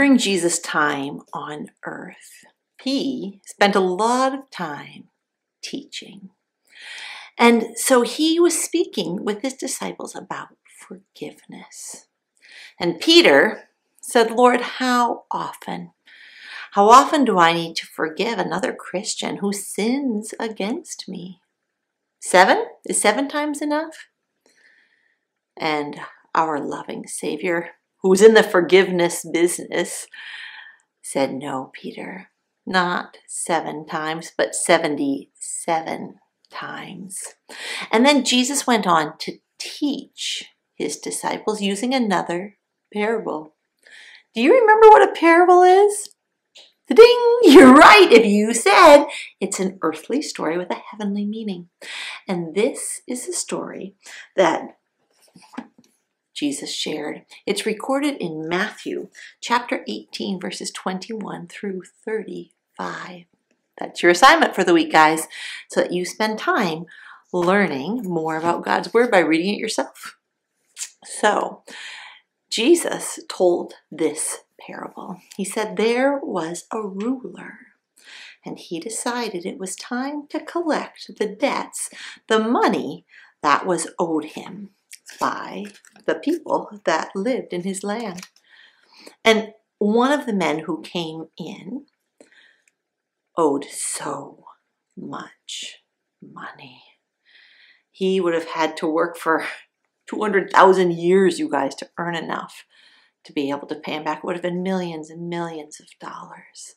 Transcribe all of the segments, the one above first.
during Jesus' time on earth, he spent a lot of time teaching. And so he was speaking with his disciples about forgiveness. And Peter said, Lord, how often? How often do I need to forgive another Christian who sins against me? Seven? Is seven times enough? And our loving Savior, who's in the forgiveness business, said, No, Peter, not seven times, but 77 times. And then Jesus went on to teach his disciples using another parable. Do you remember what a parable is? The ding! You're right if you said it's an earthly story with a heavenly meaning. And this is a story that Jesus shared. It's recorded in Matthew chapter 18, verses 21 through 35. That's your assignment for the week, guys, so that you spend time learning more about God's Word by reading it yourself. So, Jesus told this parable. He said there was a ruler, and he decided it was time to collect the debts, the money that was owed him by the people that lived in his land. And one of the men who came in owed so much money. He would have had to work for 200,000 years, you guys, to earn enough to be able to pay him back. It would have been millions and millions of dollars.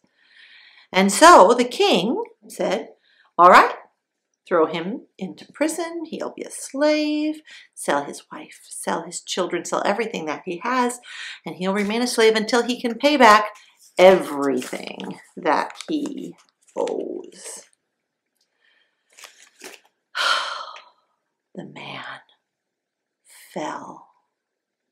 And so the king said, All right, throw him into prison. He'll be a slave, sell his wife, sell his children, sell everything that he has, and he'll remain a slave until he can pay back everything that he owes. the man fell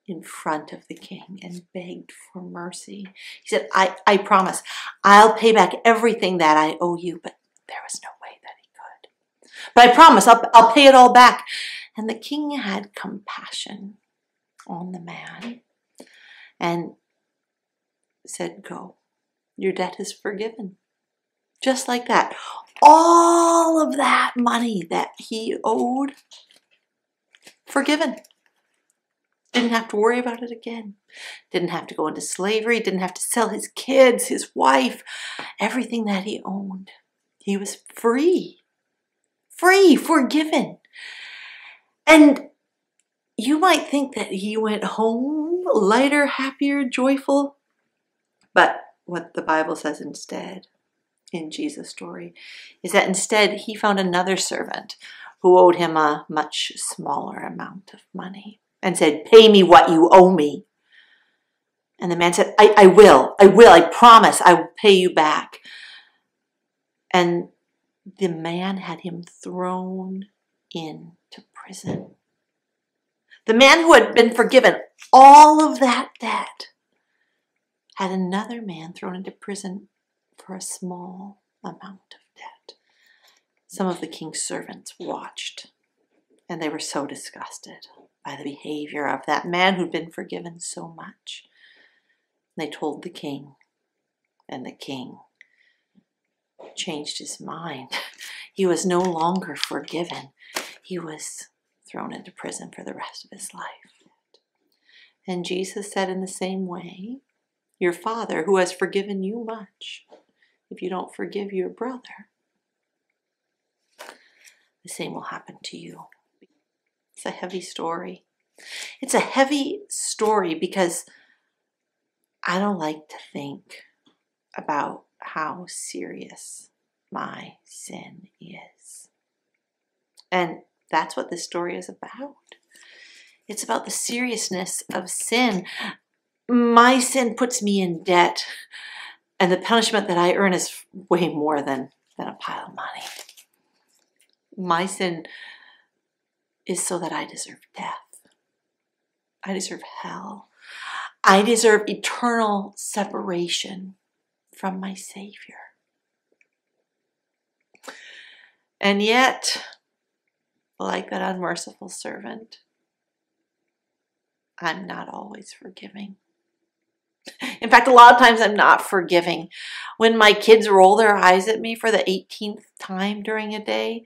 in front of the king and begged for mercy. He said, I, I promise, I'll pay back everything that I owe you, but there was no way that he could. But I promise, I'll, I'll pay it all back. And the king had compassion on the man and said, Go, your debt is forgiven. Just like that. All of that money that he owed, forgiven. Didn't have to worry about it again. Didn't have to go into slavery. Didn't have to sell his kids, his wife, everything that he owned. He was free. Free, forgiven. And you might think that he went home lighter, happier, joyful. But what the Bible says instead in Jesus' story is that instead he found another servant who owed him a much smaller amount of money and said, Pay me what you owe me. And the man said, I, I will, I will, I promise, I will pay you back. And the man had him thrown into prison. The man who had been forgiven all of that debt had another man thrown into prison for a small amount of debt. Some of the king's servants watched, and they were so disgusted by the behavior of that man who'd been forgiven so much. They told the king, and the king changed his mind. He was no longer forgiven. He was thrown into prison for the rest of his life. And Jesus said, in the same way, your Father, who has forgiven you much, if you don't forgive your brother, the same will happen to you. It's a heavy story. It's a heavy story because I don't like to think about how serious my sin is. And that's what this story is about. It's about the seriousness of sin. My sin puts me in debt, and the punishment that I earn is way more than, than a pile of money. My sin is so that I deserve death. I deserve hell. I deserve eternal separation from my Savior. And yet, like that unmerciful servant, I'm not always forgiving. In fact, a lot of times I'm not forgiving. When my kids roll their eyes at me for the 18th time during a day,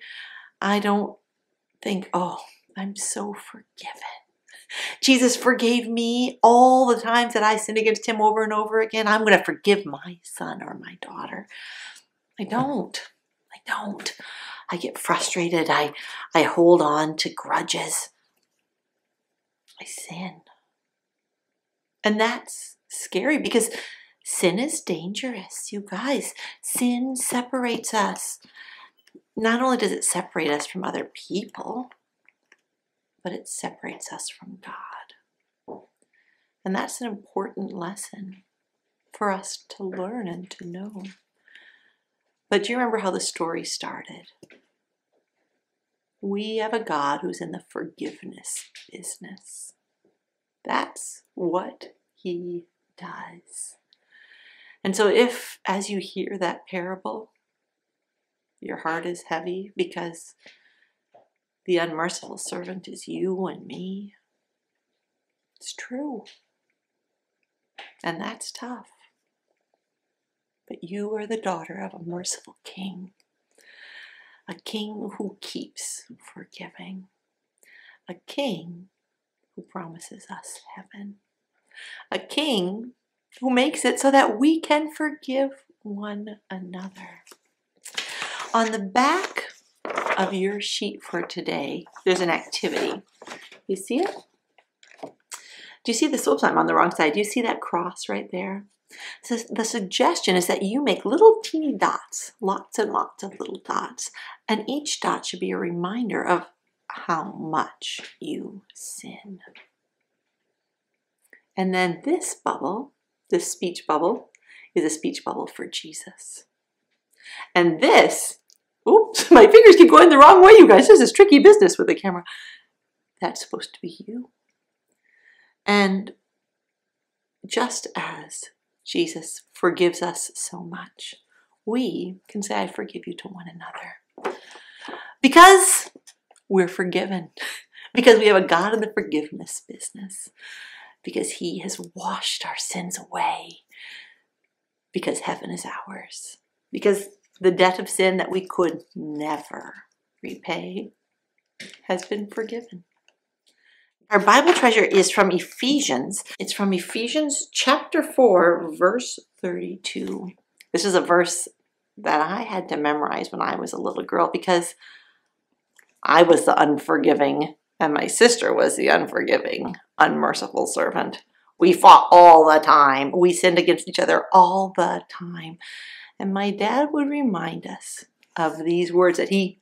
I don't think, oh, I'm so forgiven. Jesus forgave me all the times that I sinned against him over and over again. I'm going to forgive my son or my daughter. I don't. I don't. I get frustrated. I, I hold on to grudges. I sin. And that's scary because sin is dangerous, you guys. Sin separates us. Not only does it separate us from other people, but it separates us from God. And that's an important lesson for us to learn and to know. But do you remember how the story started? We have a God who's in the forgiveness business. That's what he does. And so, if as you hear that parable, your heart is heavy because the unmerciful servant is you and me. It's true. And that's tough. But you are the daughter of a merciful king, a king who keeps forgiving, a king who promises us heaven, a king who makes it so that we can forgive one another. On the back of your sheet for today, there's an activity. You see it? Do you see this? Oops, I'm on the wrong side. Do you see that cross right there? So the suggestion is that you make little teeny dots, lots and lots of little dots, and each dot should be a reminder of how much you sin. And then this bubble, this speech bubble, is a speech bubble for Jesus. And this Oops, my fingers keep going the wrong way, you guys. This is tricky business with the camera. That's supposed to be you. And just as Jesus forgives us so much, we can say, I forgive you to one another. Because we're forgiven. Because we have a God in the forgiveness business. Because He has washed our sins away. Because heaven is ours. Because the debt of sin that we could never repay has been forgiven. Our Bible treasure is from Ephesians. It's from Ephesians chapter 4, verse 32. This is a verse that I had to memorize when I was a little girl because I was the unforgiving and my sister was the unforgiving, unmerciful servant. We fought all the time. We sinned against each other all the time. And my dad would remind us of these words that he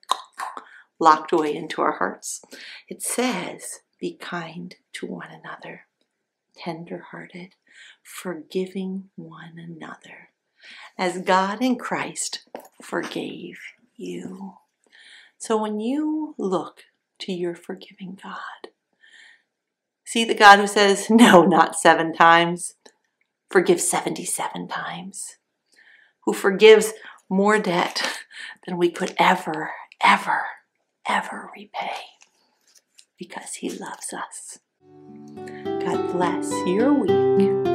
locked away into our hearts. It says, Be kind to one another, tender hearted, forgiving one another, as God in Christ forgave you. So when you look to your forgiving God, see the God who says, No, not seven times, forgive 77 times who forgives more debt than we could ever, ever, ever repay because he loves us. God bless your week